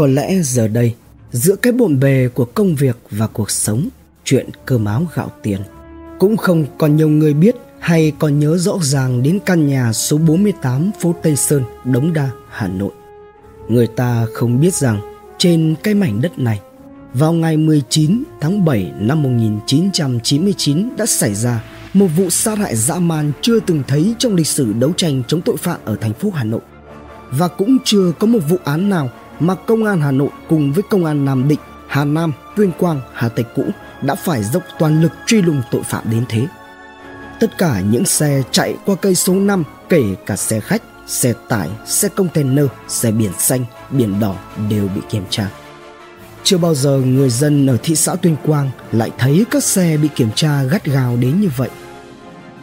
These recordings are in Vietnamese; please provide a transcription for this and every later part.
Có lẽ giờ đây, giữa cái bộn bề của công việc và cuộc sống, chuyện cơm áo gạo tiền, cũng không còn nhiều người biết hay còn nhớ rõ ràng đến căn nhà số 48 phố Tây Sơn, Đống Đa, Hà Nội. Người ta không biết rằng trên cái mảnh đất này, vào ngày 19 tháng 7 năm 1999 đã xảy ra một vụ sát hại dã man chưa từng thấy trong lịch sử đấu tranh chống tội phạm ở thành phố Hà Nội. Và cũng chưa có một vụ án nào mà công an Hà Nội cùng với công an Nam Định, Hà Nam, Tuyên Quang, Hà Tây cũ đã phải dốc toàn lực truy lùng tội phạm đến thế. Tất cả những xe chạy qua cây số 5 kể cả xe khách, xe tải, xe container, xe biển xanh, biển đỏ đều bị kiểm tra. Chưa bao giờ người dân ở thị xã Tuyên Quang lại thấy các xe bị kiểm tra gắt gao đến như vậy.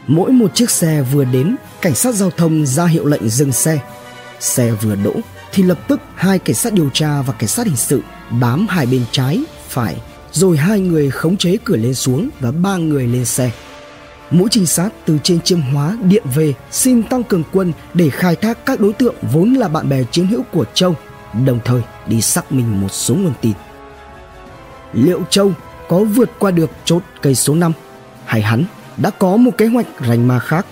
Mỗi một chiếc xe vừa đến, cảnh sát giao thông ra hiệu lệnh dừng xe. Xe vừa đỗ thì lập tức hai cảnh sát điều tra và cảnh sát hình sự bám hai bên trái, phải, rồi hai người khống chế cửa lên xuống và ba người lên xe. Mũi trinh sát từ trên chiêm hóa điện về xin tăng cường quân để khai thác các đối tượng vốn là bạn bè chiến hữu của Châu, đồng thời đi xác minh một số nguồn tin. Liệu Châu có vượt qua được chốt cây số 5 hay hắn đã có một kế hoạch rành ma khác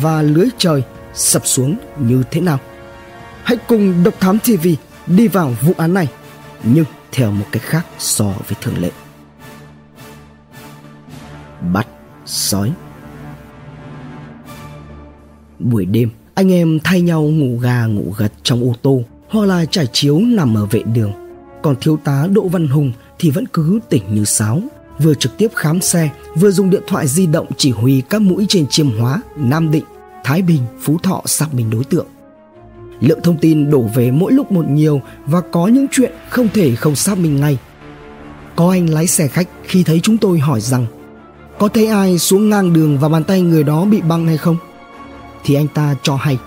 và lưới trời sập xuống như thế nào? Hãy cùng Độc Thám TV đi vào vụ án này nhưng theo một cách khác so với thường lệ. Bắt sói Buổi đêm, anh em thay nhau ngủ gà ngủ gật trong ô tô hoặc là trải chiếu nằm ở vệ đường. Còn thiếu tá Đỗ Văn Hùng thì vẫn cứ tỉnh như sáo, vừa trực tiếp khám xe, vừa dùng điện thoại di động chỉ huy các mũi trên chiêm hóa, Nam Định, Thái Bình, Phú Thọ xác minh đối tượng. Lượng thông tin đổ về mỗi lúc một nhiều và có những chuyện không thể không xác minh ngay. Có anh lái xe khách khi thấy chúng tôi hỏi rằng, có thấy ai xuống ngang đường và bàn tay người đó bị băng hay không? Thì anh ta cho hay,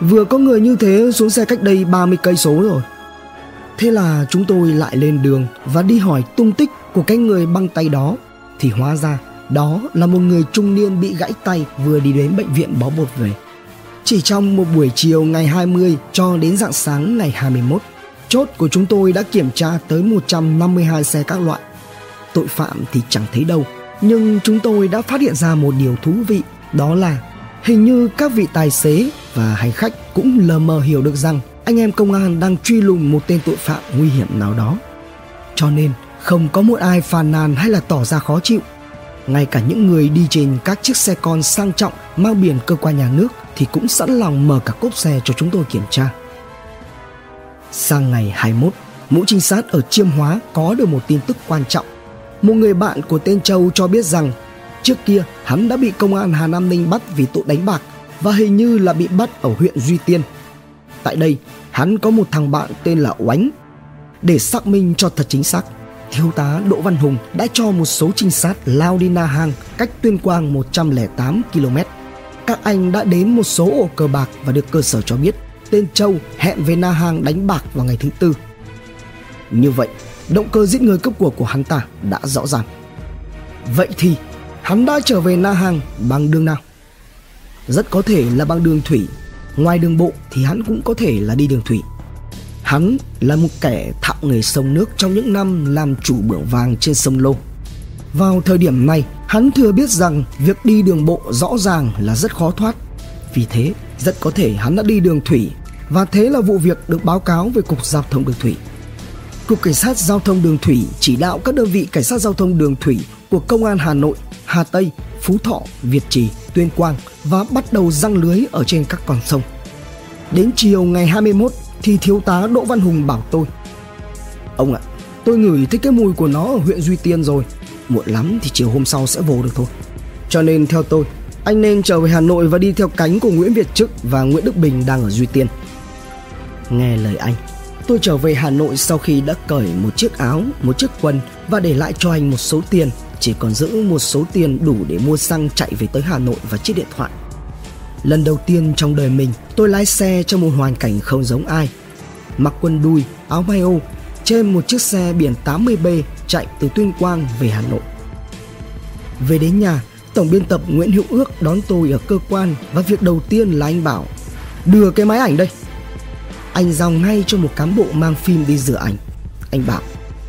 Vừa có người như thế xuống xe cách đây 30 cây số rồi. Thế là chúng tôi lại lên đường và đi hỏi tung tích của cái người băng tay đó thì hóa ra đó là một người trung niên bị gãy tay vừa đi đến bệnh viện bó bột về. Chỉ trong một buổi chiều ngày 20 cho đến dạng sáng ngày 21, chốt của chúng tôi đã kiểm tra tới 152 xe các loại. Tội phạm thì chẳng thấy đâu, nhưng chúng tôi đã phát hiện ra một điều thú vị, đó là hình như các vị tài xế và hành khách cũng lờ mờ hiểu được rằng anh em công an đang truy lùng một tên tội phạm nguy hiểm nào đó. Cho nên không có một ai phàn nàn hay là tỏ ra khó chịu. Ngay cả những người đi trên các chiếc xe con sang trọng mang biển cơ quan nhà nước thì cũng sẵn lòng mở cả cốp xe cho chúng tôi kiểm tra. Sang ngày 21, mũ trinh sát ở Chiêm Hóa có được một tin tức quan trọng. Một người bạn của tên Châu cho biết rằng trước kia hắn đã bị công an Hà Nam Ninh bắt vì tội đánh bạc và hình như là bị bắt ở huyện Duy Tiên. Tại đây, hắn có một thằng bạn tên là Oánh. Để xác minh cho thật chính xác, thiếu tá Đỗ Văn Hùng đã cho một số trinh sát lao đi Na Hàng cách Tuyên Quang 108 km. Các anh đã đến một số ổ cờ bạc và được cơ sở cho biết tên Châu hẹn với Na Hàng đánh bạc vào ngày thứ tư. Như vậy, động cơ giết người cướp của của hắn ta đã rõ ràng. Vậy thì, hắn đã trở về Na Hàng bằng đường nào? Rất có thể là bằng đường thủy Ngoài đường bộ thì hắn cũng có thể là đi đường thủy Hắn là một kẻ thạo nghề sông nước trong những năm làm chủ bưởng vàng trên sông Lô Vào thời điểm này hắn thừa biết rằng việc đi đường bộ rõ ràng là rất khó thoát. Vì thế rất có thể hắn đã đi đường thủy Và thế là vụ việc được báo cáo về Cục Giao thông Đường Thủy. Cục Cảnh sát Giao thông Đường Thủy chỉ đạo các đơn vị Cảnh sát Giao thông Đường Thủy của Công an Hà Nội, Hà Tây, Phú Thọ, Việt Trì, Tuyên Quang và bắt đầu răng lưới ở trên các con sông. Đến chiều ngày 21 thì thiếu tá Đỗ Văn Hùng bảo tôi Ông ạ, tôi ngửi thấy cái mùi của nó ở huyện Duy Tiên rồi. Muộn lắm thì chiều hôm sau sẽ vô được thôi Cho nên theo tôi, anh nên trở về Hà Nội và đi theo cánh của Nguyễn Việt Trức và Nguyễn Đức Bình đang ở Duy Tiên Nghe lời anh, tôi trở về Hà Nội sau khi đã cởi một chiếc áo, một chiếc quần và để lại cho anh một số tiền chỉ còn giữ một số tiền đủ để mua xăng chạy về tới Hà Nội và chiếc điện thoại. Lần đầu tiên trong đời mình, tôi lái xe trong một hoàn cảnh không giống ai. Mặc quần đùi, áo may ô, trên một chiếc xe biển 80B chạy từ Tuyên Quang về Hà Nội. Về đến nhà, tổng biên tập Nguyễn Hữu Ước đón tôi ở cơ quan và việc đầu tiên là anh bảo đưa cái máy ảnh đây. anh giao ngay cho một cán bộ mang phim đi rửa ảnh. Anh bảo,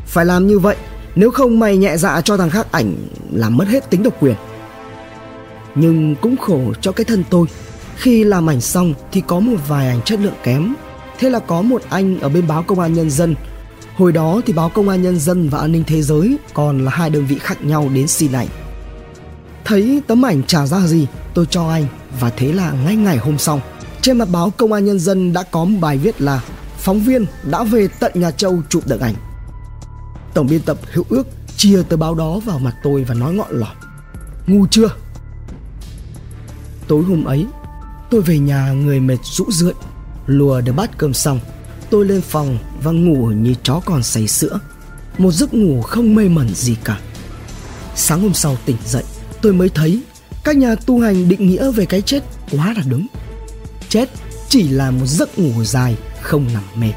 phải làm như vậy, nếu không mày nhẹ dạ cho thằng khác ảnh làm mất hết tính độc quyền. Nhưng cũng khổ cho cái thân tôi, khi làm ảnh xong thì có một vài ảnh chất lượng kém. Thế là có một anh ở bên báo Công an Nhân dân Hồi đó thì báo Công an Nhân dân và An ninh Thế giới còn là hai đơn vị khác nhau đến xin ảnh. Thấy tấm ảnh trả ra gì, tôi cho anh và thế là ngay ngày hôm sau, trên mặt báo Công an Nhân dân đã có một bài viết là phóng viên đã về tận nhà Châu chụp được ảnh. Tổng biên tập Hữu Ước chia tờ báo đó vào mặt tôi và nói ngọn lỏn. Ngu chưa? Tối hôm ấy, tôi về nhà người mệt rũ rượi, lùa được bát cơm xong tôi lên phòng và ngủ như chó còn say sữa. Một giấc ngủ không mê mẩn gì cả. Sáng hôm sau tỉnh dậy, tôi mới thấy các nhà tu hành định nghĩa về cái chết quá là đúng. Chết chỉ là một giấc ngủ dài, không nằm mệt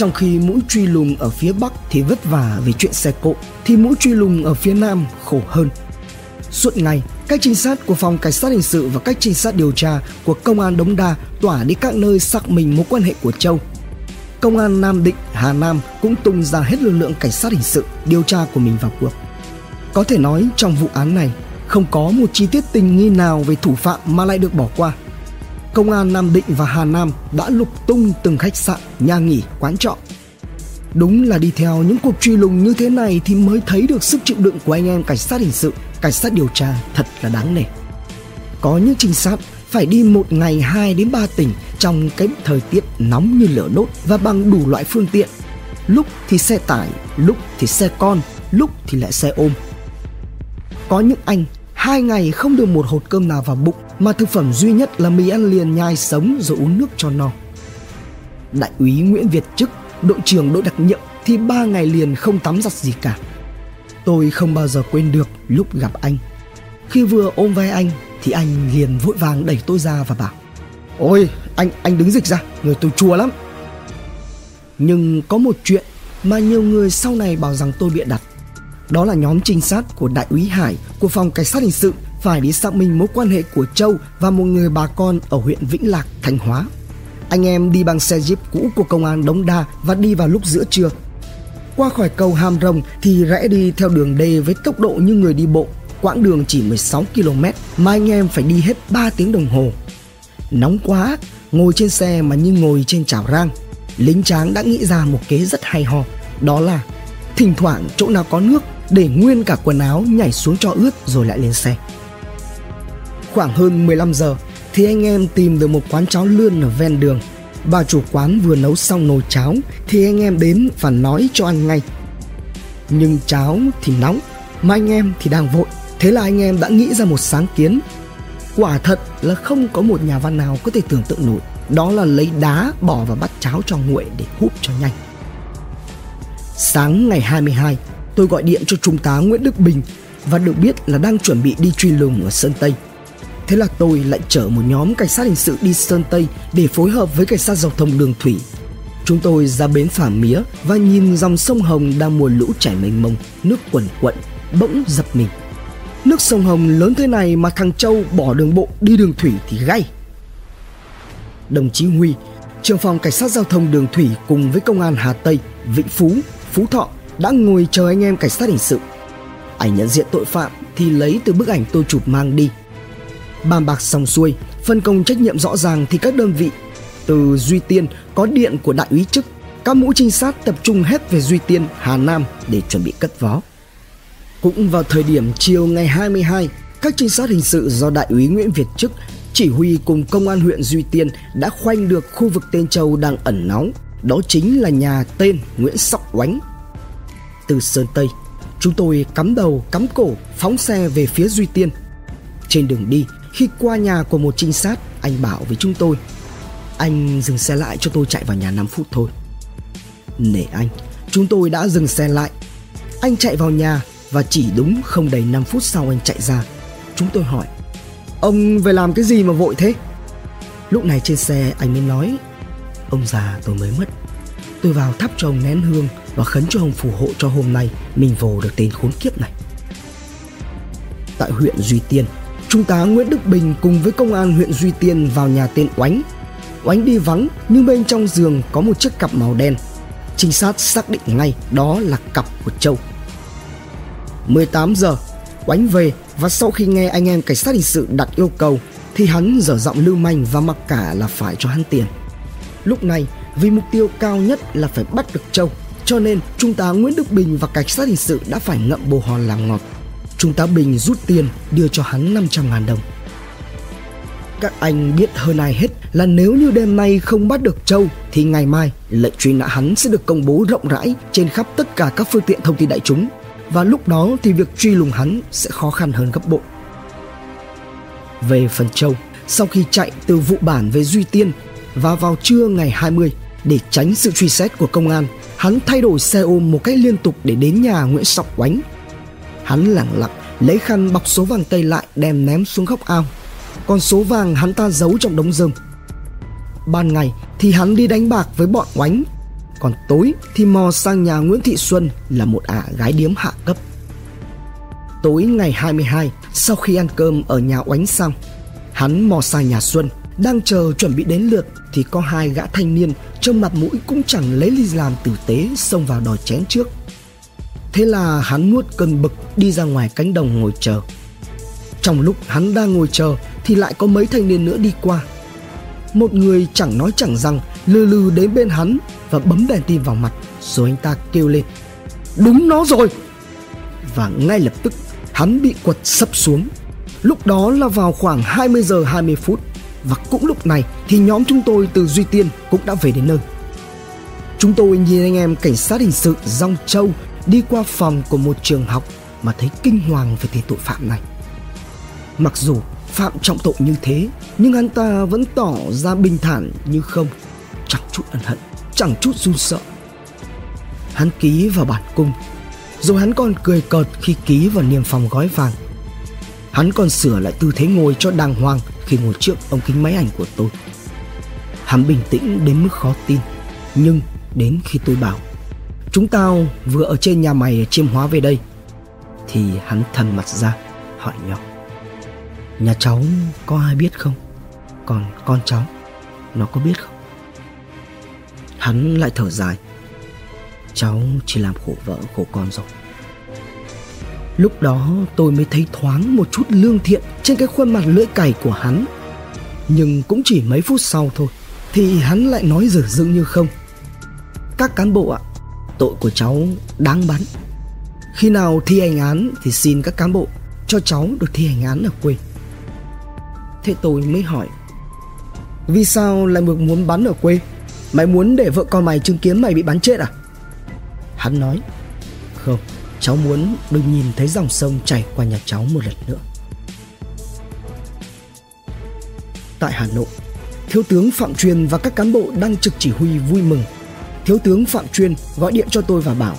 trong khi mũi truy lùng ở phía bắc thì vất vả vì chuyện xe cộ, thì mũi truy lùng ở phía nam khổ hơn suốt ngày các trinh sát của phòng cảnh sát hình sự và các trinh sát điều tra của công an Đống Đa tỏa đi các nơi xác minh mối quan hệ của Châu. Công an Nam Định, Hà Nam cũng tung ra hết lực lượng cảnh sát hình sự điều tra của mình vào cuộc. Có thể nói trong vụ án này không có một chi tiết tình nghi nào về thủ phạm mà lại được bỏ qua. Công an Nam Định và Hà Nam đã lục tung từng khách sạn, nhà nghỉ, quán trọ. Đúng là đi theo những cuộc truy lùng như thế này thì mới thấy được sức chịu đựng của anh em cảnh sát hình sự cảnh sát điều tra thật là đáng nể. Có những trinh sát phải đi một ngày 2 đến 3 tỉnh trong cái thời tiết nóng như lửa đốt và bằng đủ loại phương tiện. Lúc thì xe tải, lúc thì xe con, lúc thì lại xe ôm. Có những anh hai ngày không được một hột cơm nào vào bụng mà thực phẩm duy nhất là mì ăn liền nhai sống rồi uống nước cho no. Đại úy Nguyễn Việt Chức, đội trưởng đội đặc nhiệm thì ba ngày liền không tắm giặt gì cả Tôi không bao giờ quên được lúc gặp anh. Khi vừa ôm vai anh thì anh liền vội vàng đẩy tôi ra và bảo Ôi anh anh đứng dịch ra người tôi chua lắm Nhưng có một chuyện mà nhiều người sau này bảo rằng tôi bịa đặt Đó là nhóm trinh sát của đại úy Hải của phòng cảnh sát hình sự phải đi xác minh mối quan hệ của Châu và một người bà con ở huyện Vĩnh Lạc, Thanh Hóa. Anh em đi bằng xe jeep cũ của công an Đống Đa và đi vào lúc giữa trưa qua khỏi cầu Hàm Rồng thì rẽ đi theo đường D với tốc độ như người đi bộ, quãng đường chỉ 16 km mà anh em phải đi hết 3 tiếng đồng hồ. Nóng quá, ngồi trên xe mà như ngồi trên chảo rang. Lính tráng đã nghĩ ra một kế rất hay ho, đó là thỉnh thoảng chỗ nào có nước để nguyên cả quần áo nhảy xuống cho ướt rồi lại lên xe. Khoảng hơn 15 giờ thì anh em tìm được một quán cháo lươn ở ven đường Bà chủ quán vừa nấu xong nồi cháo thì anh em đến và nói cho ăn ngay. Nhưng cháo thì nóng, mà anh em thì đang vội. Thế là anh em đã nghĩ ra một sáng kiến. Quả thật là không có một nhà văn nào có thể tưởng tượng nổi. Đó là lấy đá bỏ vào bát cháo cho nguội để húp cho nhanh. Sáng ngày 22, tôi gọi điện cho Trung tá Nguyễn Đức Bình và được biết là đang chuẩn bị đi truy lùng ở Sơn Tây. Thế là tôi lại chở một nhóm cảnh sát hình sự đi Sơn Tây để phối hợp với cảnh sát giao thông đường thủy. Chúng tôi ra bến phả mía và nhìn dòng sông Hồng đang mùa lũ chảy mênh mông, nước quần quận, bỗng dập mình. Nước sông Hồng lớn thế này mà thằng Châu bỏ đường bộ đi đường thủy thì gay. Đồng chí Huy, trưởng phòng cảnh sát giao thông đường thủy cùng với công an Hà Tây, Vĩnh Phú, Phú Thọ đã ngồi chờ anh em cảnh sát hình sự. Ảnh nhận diện tội phạm thì lấy từ bức ảnh tôi chụp mang đi Bàn bạc xong xuôi, phân công trách nhiệm rõ ràng thì các đơn vị từ Duy Tiên có điện của đại úy chức, các mũi trinh sát tập trung hết về Duy Tiên, Hà Nam để chuẩn bị cất vó. Cũng vào thời điểm chiều ngày 22, các trinh sát hình sự do đại úy Nguyễn Việt Chức chỉ huy cùng công an huyện Duy Tiên đã khoanh được khu vực tên Châu đang ẩn náu, đó chính là nhà tên Nguyễn Sóc Oánh. Từ Sơn Tây, chúng tôi cắm đầu cắm cổ phóng xe về phía Duy Tiên. Trên đường đi, khi qua nhà của một trinh sát, anh bảo với chúng tôi Anh dừng xe lại cho tôi chạy vào nhà 5 phút thôi. Nể anh, chúng tôi đã dừng xe lại. Anh chạy vào nhà và chỉ đúng không đầy 5 phút sau anh chạy ra. Chúng tôi hỏi Ông về làm cái gì mà vội thế? Lúc này trên xe anh mới nói Ông già tôi mới mất. Tôi vào thắp cho ông nén hương Và khấn cho ông phù hộ cho hôm nay Mình vồ được tên khốn kiếp này. Tại huyện Duy Tiên Trung tá Nguyễn Đức Bình cùng với công an huyện Duy Tiên vào nhà tên Oánh. Oánh đi vắng nhưng bên trong giường có một chiếc cặp màu đen. Trinh sát xác định ngay đó là cặp của Châu. 18 giờ, Oánh về và sau khi nghe anh em cảnh sát hình sự đặt yêu cầu thì hắn dở giọng lưu manh và mặc cả là phải cho hắn tiền. Lúc này, vì mục tiêu cao nhất là phải bắt được Châu, cho nên Trung tá Nguyễn Đức Bình và cảnh sát hình sự đã phải ngậm bồ hòn làm ngọt. Trung tá Bình rút tiền đưa cho hắn 500 ngàn đồng. Các anh biết hơn ai hết là nếu như đêm nay không bắt được Châu thì ngày mai lệnh truy nã hắn sẽ được công bố rộng rãi trên khắp tất cả các phương tiện thông tin đại chúng và lúc đó thì việc truy lùng hắn sẽ khó khăn hơn gấp bội. Về phần Châu, sau khi chạy từ vụ bản về Duy Tiên và vào trưa ngày 20 để tránh sự truy xét của công an, hắn thay đổi xe ôm một cách liên tục để đến nhà Nguyễn Sọc Oánh. Hắn lẳng lặng lấy khăn bọc số vàng tây lại đem ném xuống góc ao. Còn số vàng hắn ta giấu trong đống rơm. Ban ngày thì hắn đi đánh bạc với bọn oánh còn tối thì mò sang nhà Nguyễn Thị Xuân là một ả gái điếm hạ cấp. Tối ngày 22, sau khi ăn cơm ở nhà oánh xong, hắn mò sang nhà Xuân, đang chờ chuẩn bị đến lượt thì có hai gã thanh niên trông mặt mũi cũng chẳng lấy ly làm tử tế xông vào đòi chén trước. Thế là hắn nuốt cơn bực đi ra ngoài cánh đồng ngồi chờ. Trong lúc hắn đang ngồi chờ thì lại có mấy thanh niên nữa đi qua. Một người chẳng nói chẳng rằng lừ lừ đến bên hắn và bấm đèn tin vào mặt, rồi anh ta kêu lên, đúng nó rồi và ngay lập tức hắn bị quật sấp xuống lúc đó là vào khoảng 20 giờ 20 phút và cũng lúc này thì nhóm chúng tôi từ Duy Tiên cũng đã về đến nơi chúng tôi nhìn anh em cảnh sát hình sự Dòng Châu đi qua phòng của một trường học mà thấy kinh hoàng về tên tội phạm này. Mặc dù phạm trọng tội như thế, nhưng hắn ta vẫn tỏ ra bình thản như không, chẳng chút ân hận, chẳng chút run sợ. Hắn ký vào bản cung, rồi hắn còn cười cợt khi ký vào niềm phòng gói vàng. Hắn còn sửa lại tư thế ngồi cho đàng hoàng khi ngồi trước ống kính máy ảnh của tôi. Hắn bình tĩnh đến mức khó tin, nhưng đến khi tôi bảo chúng tao vừa ở trên nhà mày chiêm hóa về đây. Thì hắn thần mặt ra, hỏi nhỏ. Nhà cháu có ai biết không? Còn con cháu, nó có biết không? Hắn lại thở dài. Cháu chỉ làm khổ vợ, khổ con rồi. Lúc đó tôi mới thấy thoáng một chút lương thiện trên cái khuôn mặt lưỡi cày của hắn. Nhưng cũng chỉ mấy phút sau thôi, Thì hắn lại nói dở dưng như không. Các cán bộ ạ Tội của cháu đáng bắn Khi nào thi hành án thì xin các cán bộ Cho cháu được thi hành án ở quê. Thế tôi mới hỏi, Vì sao lại được muốn bắn ở quê? Mày muốn để vợ con mày chứng kiến mày bị bắn chết à? Hắn nói, Không, Cháu muốn được nhìn thấy dòng sông chảy qua nhà cháu một lần nữa. Tại Hà Nội, Thiếu tướng Phạm Truyền và các cán bộ đang trực chỉ huy vui mừng. Thiếu tướng Phạm chuyên gọi điện cho tôi và bảo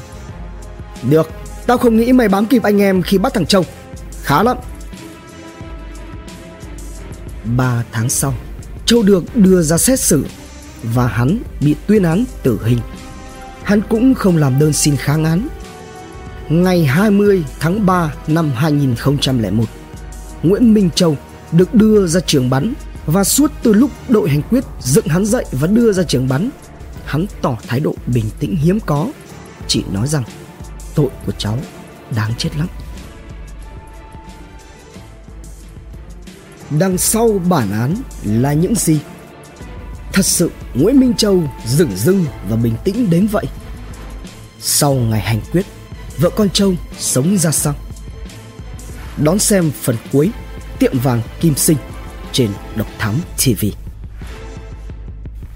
Được Tao không nghĩ mày bám kịp anh em khi bắt thằng Châu Khá lắm Ba tháng sau Châu được đưa ra xét xử và hắn bị tuyên án tử hình. Hắn cũng không làm đơn xin kháng án. Ngày 20 tháng 3 năm 2001, Nguyễn Minh Châu được đưa ra trường bắn và suốt từ lúc đội hành quyết dựng hắn dậy và đưa ra trường bắn, hắn tỏ thái độ bình tĩnh hiếm có, chỉ nói rằng tội của cháu đáng chết lắm. Đằng sau bản án là những gì? Thật sự Nguyễn Minh Châu dửng dưng và bình tĩnh đến vậy. Sau ngày hành quyết Vợ con Châu sống ra sao? Đón xem phần cuối Tiệm vàng Kim Sinh Trên Độc Thám TV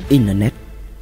Internet.